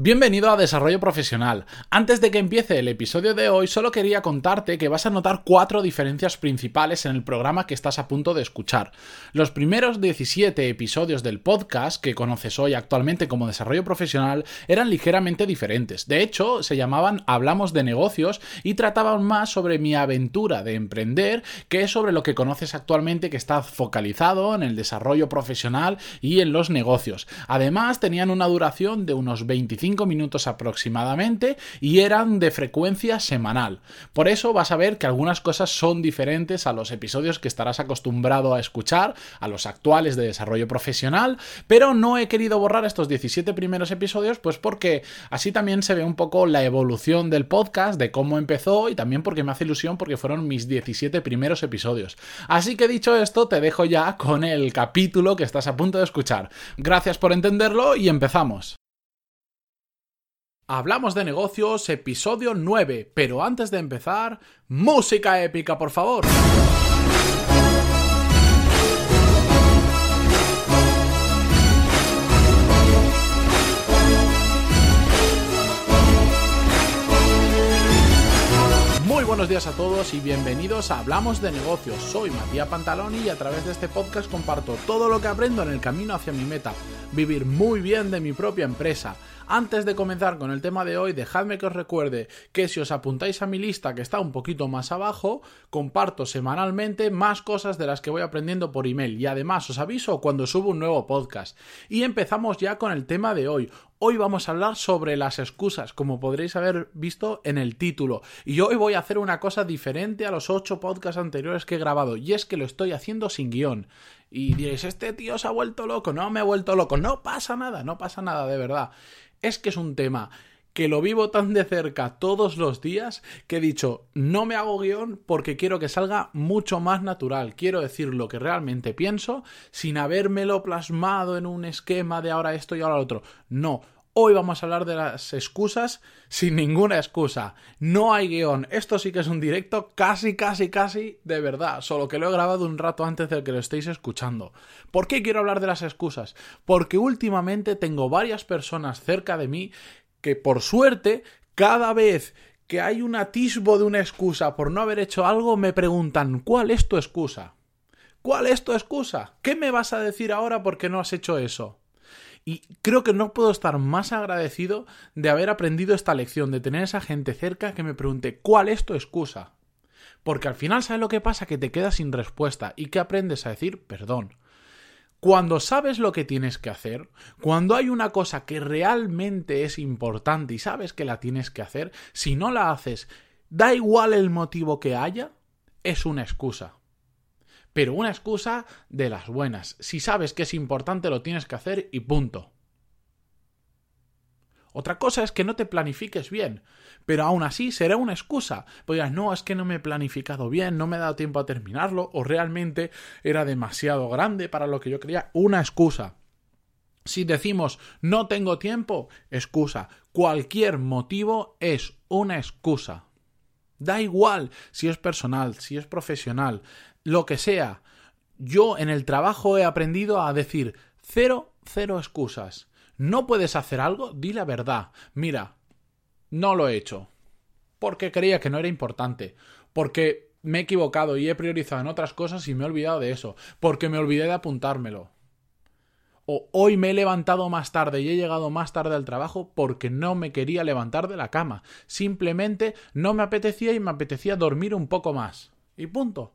Bienvenido a Desarrollo Profesional. Antes de que empiece el episodio de hoy, solo quería contarte que vas a notar cuatro diferencias principales en el programa que estás a punto de escuchar. Los primeros 17 episodios del podcast que conoces hoy actualmente como Desarrollo Profesional eran ligeramente diferentes. De hecho, se llamaban Hablamos de negocios y trataban más sobre mi aventura de emprender que sobre lo que conoces actualmente que está focalizado en el desarrollo profesional y en los negocios. Además, tenían una duración de unos 25 minutos aproximadamente y eran de frecuencia semanal. Por eso vas a ver que algunas cosas son diferentes a los episodios que estarás acostumbrado a escuchar, a los actuales de desarrollo profesional, pero no he querido borrar estos 17 primeros episodios pues porque así también se ve un poco la evolución del podcast, de cómo empezó y también porque me hace ilusión porque fueron mis 17 primeros episodios. Así que dicho esto, te dejo ya con el capítulo que estás a punto de escuchar. Gracias por entenderlo y empezamos. Hablamos de negocios, episodio 9, pero antes de empezar, música épica, por favor. Muy buenos días a todos y bienvenidos a Hablamos de negocios. Soy Matías Pantaloni y a través de este podcast comparto todo lo que aprendo en el camino hacia mi meta, vivir muy bien de mi propia empresa antes de comenzar con el tema de hoy, dejadme que os recuerde que si os apuntáis a mi lista que está un poquito más abajo, comparto semanalmente más cosas de las que voy aprendiendo por email y además os aviso cuando subo un nuevo podcast. Y empezamos ya con el tema de hoy. Hoy vamos a hablar sobre las excusas, como podréis haber visto en el título. Y hoy voy a hacer una cosa diferente a los 8 podcasts anteriores que he grabado, y es que lo estoy haciendo sin guion. Y diréis, este tío se ha vuelto loco. No me he vuelto loco. No pasa nada, no pasa nada, de verdad es que es un tema que lo vivo tan de cerca todos los días que he dicho, no me hago guion porque quiero que salga mucho más natural. Quiero decir lo que realmente pienso sin habérmelo plasmado en un esquema de ahora esto y ahora lo otro. No. Hoy vamos a hablar de las excusas sin ninguna excusa. No hay guion. Esto sí que es un directo casi, casi, casi de verdad. Solo que lo he grabado un rato antes de que lo estéis escuchando. ¿Por qué quiero hablar de las excusas? Porque últimamente tengo varias personas cerca de mí que por suerte cada vez que hay un atisbo de una excusa por no haber hecho algo me preguntan ¿cuál es tu excusa? ¿Cuál es tu excusa? ¿Qué me vas a decir ahora porque no has hecho eso? Y creo que no puedo estar más agradecido de haber aprendido esta lección, de tener esa gente cerca que me pregunte ¿cuál es tu excusa? Porque al final, ¿sabes lo que pasa? Que te quedas sin respuesta y que aprendes a decir perdón. Cuando sabes lo que tienes que hacer, cuando hay una cosa que realmente es importante y sabes que la tienes que hacer, si no la haces, da igual el motivo que haya, es una excusa pero una excusa de las buenas. Si sabes que es importante, lo tienes que hacer y punto. Otra cosa es que no te planifiques bien, pero aún así será una excusa. Pues no, es que no me he planificado bien, no me he dado tiempo a terminarlo, o realmente era demasiado grande para lo que yo quería. Una excusa. Si decimos no tengo tiempo, excusa. Cualquier motivo es una excusa. Da igual si es personal, si es profesional, lo que sea. Yo en el trabajo he aprendido a decir cero, cero excusas. ¿No puedes hacer algo? Di la verdad. Mira, no lo he hecho. Porque creía que no era importante. Porque me he equivocado y he priorizado en otras cosas y me he olvidado de eso. Porque me olvidé de apuntármelo. O hoy me he levantado más tarde y he llegado más tarde al trabajo porque no me quería levantar de la cama. Simplemente no me apetecía y me apetecía dormir un poco más. Y punto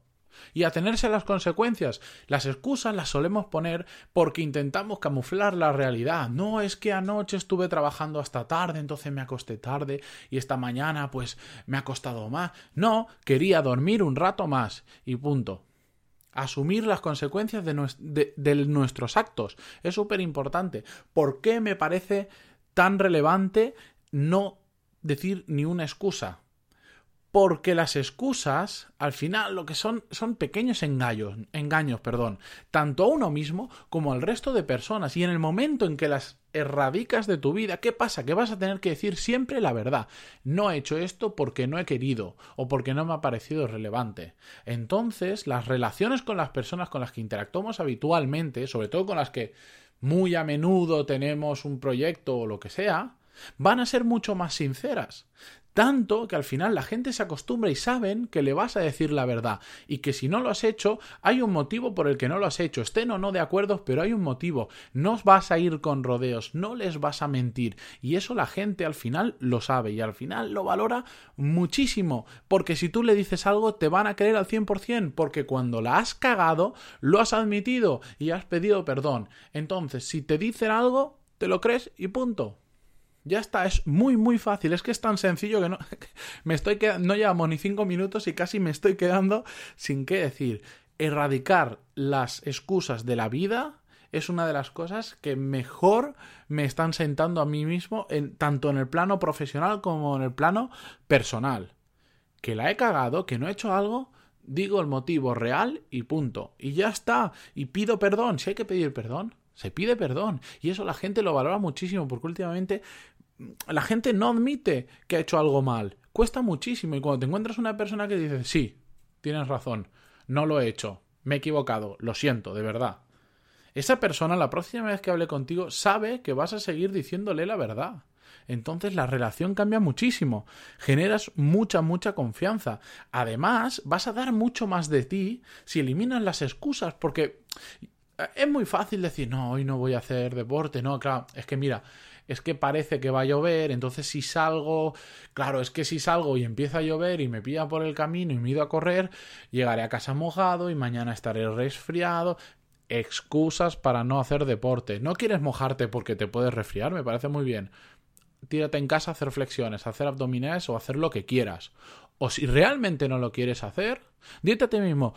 y a tenerse las consecuencias. Las excusas las solemos poner porque intentamos camuflar la realidad. No es que anoche estuve trabajando hasta tarde, entonces me acosté tarde y esta mañana pues me ha costado más. No, quería dormir un rato más y punto. Asumir las consecuencias de, de nuestros actos es súper importante. ¿Por qué me parece tan relevante no decir ni una excusa? Porque las excusas, al final, lo que son son pequeños engaños, engaños, perdón, tanto a uno mismo como al resto de personas. Y en el momento en que las erradicas de tu vida, ¿qué pasa? Que vas a tener que decir siempre la verdad. No he hecho esto porque no he querido o porque no me ha parecido relevante. Entonces, las relaciones con las personas con las que interactuamos habitualmente, sobre todo con las que muy a menudo tenemos un proyecto o lo que sea, van a ser mucho más sinceras. Tanto que al final la gente se acostumbra y saben que le vas a decir la verdad y que si no lo has hecho hay un motivo por el que no lo has hecho, estén o no de acuerdo, pero hay un motivo. No vas a ir con rodeos, no les vas a mentir y eso la gente al final lo sabe y al final lo valora muchísimo porque si tú le dices algo te van a creer al 100% porque cuando la has cagado lo has admitido y has pedido perdón. Entonces si te dicen algo te lo crees y punto. Ya está, es muy muy fácil, es que es tan sencillo que no me estoy quedando, no llevamos ni cinco minutos y casi me estoy quedando sin qué decir. Erradicar las excusas de la vida es una de las cosas que mejor me están sentando a mí mismo, en, tanto en el plano profesional como en el plano personal. Que la he cagado, que no he hecho algo, digo el motivo real y punto. Y ya está. Y pido perdón. Si hay que pedir perdón, se pide perdón. Y eso la gente lo valora muchísimo porque últimamente la gente no admite que ha hecho algo mal. Cuesta muchísimo. Y cuando te encuentras una persona que dice, sí, tienes razón, no lo he hecho, me he equivocado, lo siento, de verdad. Esa persona, la próxima vez que hable contigo, sabe que vas a seguir diciéndole la verdad. Entonces la relación cambia muchísimo. Generas mucha, mucha confianza. Además, vas a dar mucho más de ti si eliminas las excusas, porque es muy fácil decir, no, hoy no voy a hacer deporte, no, claro, es que mira, es que parece que va a llover, entonces si salgo, claro, es que si salgo y empieza a llover y me pilla por el camino y me ido a correr, llegaré a casa mojado y mañana estaré resfriado. Excusas para no hacer deporte. No quieres mojarte porque te puedes resfriar, me parece muy bien. Tírate en casa a hacer flexiones, a hacer abdominales o hacer lo que quieras. O si realmente no lo quieres hacer, dite a ti mismo,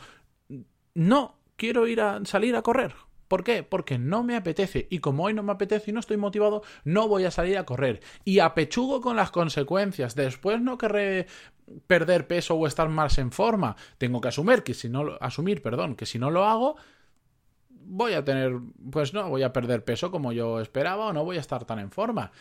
no quiero ir a salir a correr ¿Por qué? Porque no me apetece y como hoy no me apetece y no estoy motivado, no voy a salir a correr. Y apechugo con las consecuencias. Después no querré perder peso o estar más en forma. Tengo que asumir que si no asumir, perdón, que si no lo hago voy a tener pues no voy a perder peso como yo esperaba o no voy a estar tan en forma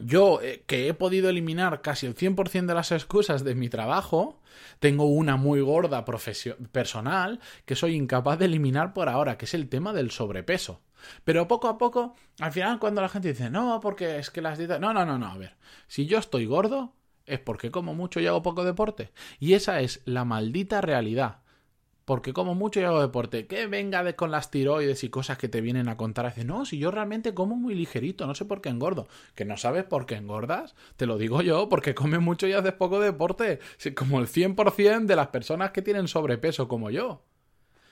yo, eh, que he podido eliminar casi el 100% de las excusas de mi trabajo, tengo una muy gorda personal que soy incapaz de eliminar por ahora, que es el tema del sobrepeso. Pero poco a poco, al final cuando la gente dice, no, porque es que las dietas... No, no, no, no, a ver, si yo estoy gordo, es porque como mucho y hago poco deporte. Y esa es la maldita realidad porque como mucho y hago deporte, que venga de con las tiroides y cosas que te vienen a contar, dice, no, si yo realmente como muy ligerito, no sé por qué engordo, que no sabes por qué engordas, te lo digo yo, porque comes mucho y haces poco deporte, como el 100% de las personas que tienen sobrepeso como yo.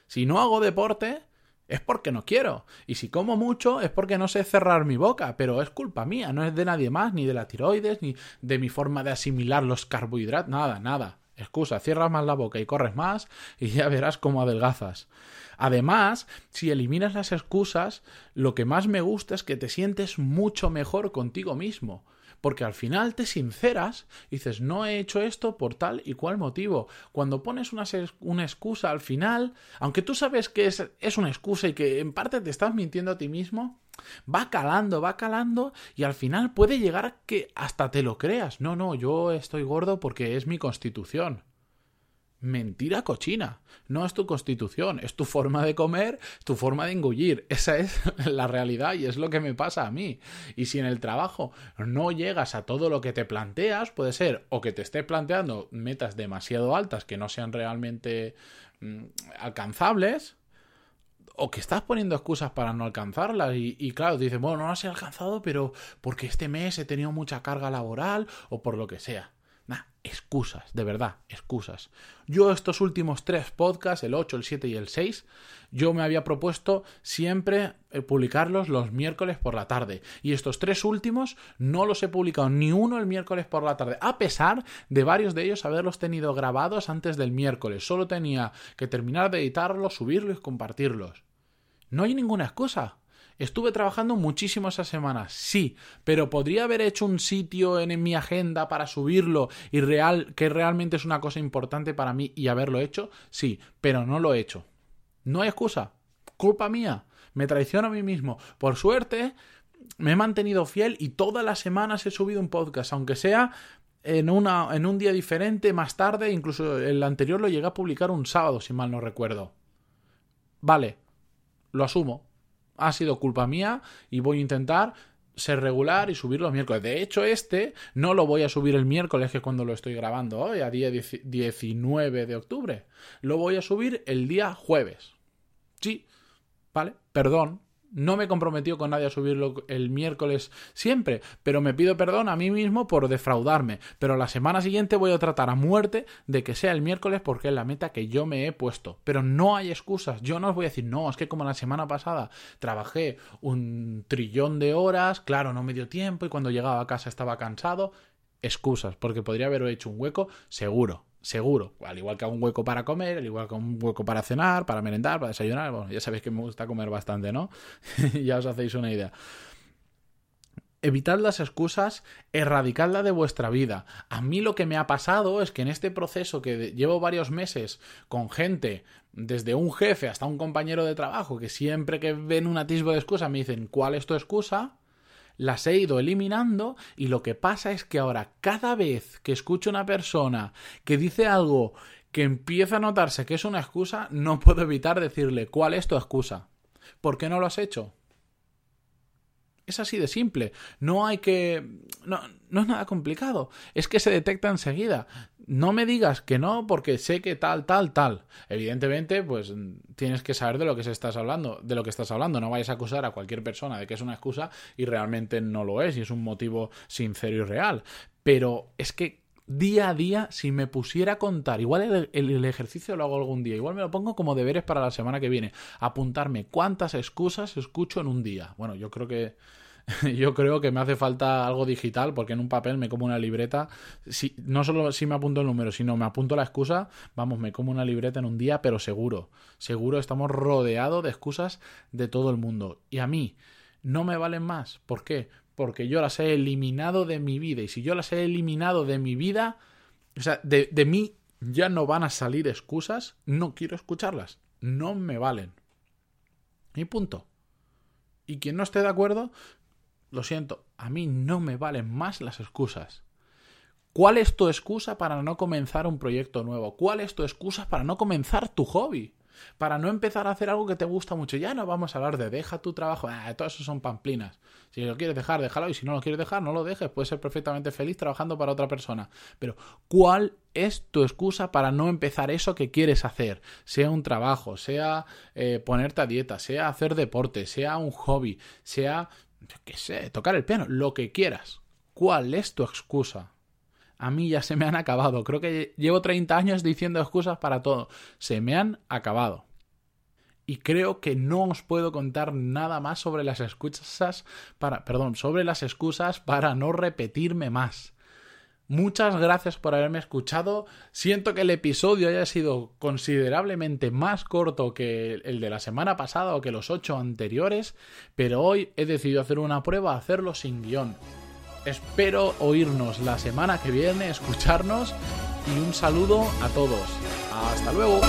Si no hago deporte, es porque no quiero. Y si como mucho es porque no sé cerrar mi boca, pero es culpa mía, no es de nadie más, ni de la tiroides, ni de mi forma de asimilar los carbohidratos, nada, nada. Excusa, cierras más la boca y corres más y ya verás cómo adelgazas. Además, si eliminas las excusas, lo que más me gusta es que te sientes mucho mejor contigo mismo. Porque al final te sinceras y dices, no he hecho esto por tal y cual motivo. Cuando pones una, una excusa al final, aunque tú sabes que es, es una excusa y que en parte te estás mintiendo a ti mismo, va calando, va calando y al final puede llegar que hasta te lo creas. No, no, yo estoy gordo porque es mi constitución. Mentira cochina. No es tu constitución, es tu forma de comer, tu forma de engullir. Esa es la realidad y es lo que me pasa a mí. Y si en el trabajo no llegas a todo lo que te planteas, puede ser o que te esté planteando metas demasiado altas que no sean realmente mm, alcanzables, o que estás poniendo excusas para no alcanzarlas y, claro, dices, bueno, no las he alcanzado, pero porque este mes he tenido mucha carga laboral o por lo que sea. Nah, excusas, de verdad, excusas. Yo estos últimos tres podcasts, el 8, el 7 y el 6, yo me había propuesto siempre eh, publicarlos los miércoles por la tarde. Y estos tres últimos no los he publicado ni uno el miércoles por la tarde, a pesar de varios de ellos haberlos tenido grabados antes del miércoles. Solo tenía que terminar de editarlos, subirlos y compartirlos. No hay ninguna excusa. Estuve trabajando muchísimo esa semana, sí, pero podría haber hecho un sitio en, mi agenda para subirlo y real, que realmente es una cosa importante para mí y haberlo hecho, sí, pero no lo he hecho. No hay excusa. Culpa mía. Me traiciono a mí mismo. Por suerte, me he mantenido fiel y todas las semanas he subido un podcast, aunque sea en, una, en un día diferente, más tarde, incluso el anterior lo llegué a publicar un sábado, si mal no recuerdo. Vale, lo asumo. Ha sido culpa mía y voy a intentar ser regular y subir los miércoles. De hecho, este no lo voy a subir el miércoles, que es cuando lo estoy grabando hoy, a día 19 de octubre. Lo voy a subir el día jueves. Sí, ¿vale? Perdón, no me he comprometido con nadie a subirlo el miércoles siempre, pero me pido perdón a mí mismo por defraudarme. Pero la semana siguiente voy a tratar a muerte de que sea el miércoles porque es la meta que yo me he puesto. Pero no hay excusas. Yo no os voy a decir, no, es que como la semana pasada trabajé un trillón de horas, claro, no me dio tiempo y cuando llegaba a casa estaba cansado. Excusas, porque podría haber hecho un hueco, seguro seguro. Al igual que un hueco para comer, al igual que un hueco para cenar, para merendar, para desayunar. Bueno, ya sabéis que me gusta comer bastante, ¿no? ya os hacéis una idea. Evitad las excusas, erradicadla de vuestra vida. A mí lo que me ha pasado es que en este proceso que llevo varios meses con gente, desde un jefe hasta un compañero de trabajo, que siempre que ven un atisbo de excusa me dicen ¿cuál es tu excusa? Las he ido eliminando y lo que pasa es que ahora cada vez que escucho una persona que dice algo que empieza a notarse que es una excusa, no puedo evitar decirle ¿cuál es tu excusa? ¿Por qué no lo has hecho? Es así de simple. No hay que... No, no es nada complicado. Es que se detecta enseguida. No me digas que no porque sé que tal, tal, tal. Evidentemente, pues tienes que saber de lo que se estás hablando, de lo que estás hablando. No vayas a acusar a cualquier persona de que es una excusa y realmente no lo es y es un motivo sincero y real. Pero es que día a día, si me pusiera a contar, igual el, ejercicio lo hago algún día, igual me lo pongo como deberes para la semana que viene, apuntarme cuántas excusas escucho en un día. Bueno, yo creo que yo creo que me hace falta algo digital porque en un papel me como una libreta. Si, no solo si me apunto el número, sino me apunto la excusa, vamos, me como una libreta en un día, pero seguro. Seguro estamos rodeados de excusas de todo el mundo. Y a mí no me valen más. ¿Por qué? Porque yo las he eliminado de mi vida. Y si yo las he eliminado de mi vida, o sea, de, de mí ya no van a salir excusas, no quiero escucharlas. No me valen. Y punto. Y quien no esté de acuerdo, lo siento, a mí no me valen más las excusas. ¿Cuál es tu excusa para no comenzar un proyecto nuevo? ¿Cuál es tu excusa para no comenzar tu hobby? Para no empezar a hacer algo que te gusta mucho. Ya no vamos a hablar de deja tu trabajo. Ah, todo eso son pamplinas. Si lo quieres dejar, déjalo. Y si no lo quieres dejar, no lo dejes. Puedes ser perfectamente feliz trabajando para otra persona. Pero, ¿cuál es tu excusa para no empezar eso que quieres hacer? Sea un trabajo, sea eh, ponerte a dieta, sea hacer deporte, sea un hobby, sea qué sé, tocar el piano, lo que quieras. ¿Cuál es tu excusa? A mí ya se me han acabado. Creo que llevo 30 años diciendo excusas para todo. Se me han acabado. Y creo que no os puedo contar nada más sobre las excusas para, perdón, sobre las excusas para no repetirme más. Muchas gracias por haberme escuchado. Siento que el episodio haya sido considerablemente más corto que el de la semana pasada o que los ocho anteriores, pero hoy he decidido hacer una prueba, hacerlo sin guion. Espero oírnos la semana que viene, escucharnos y un saludo a todos. Hasta luego.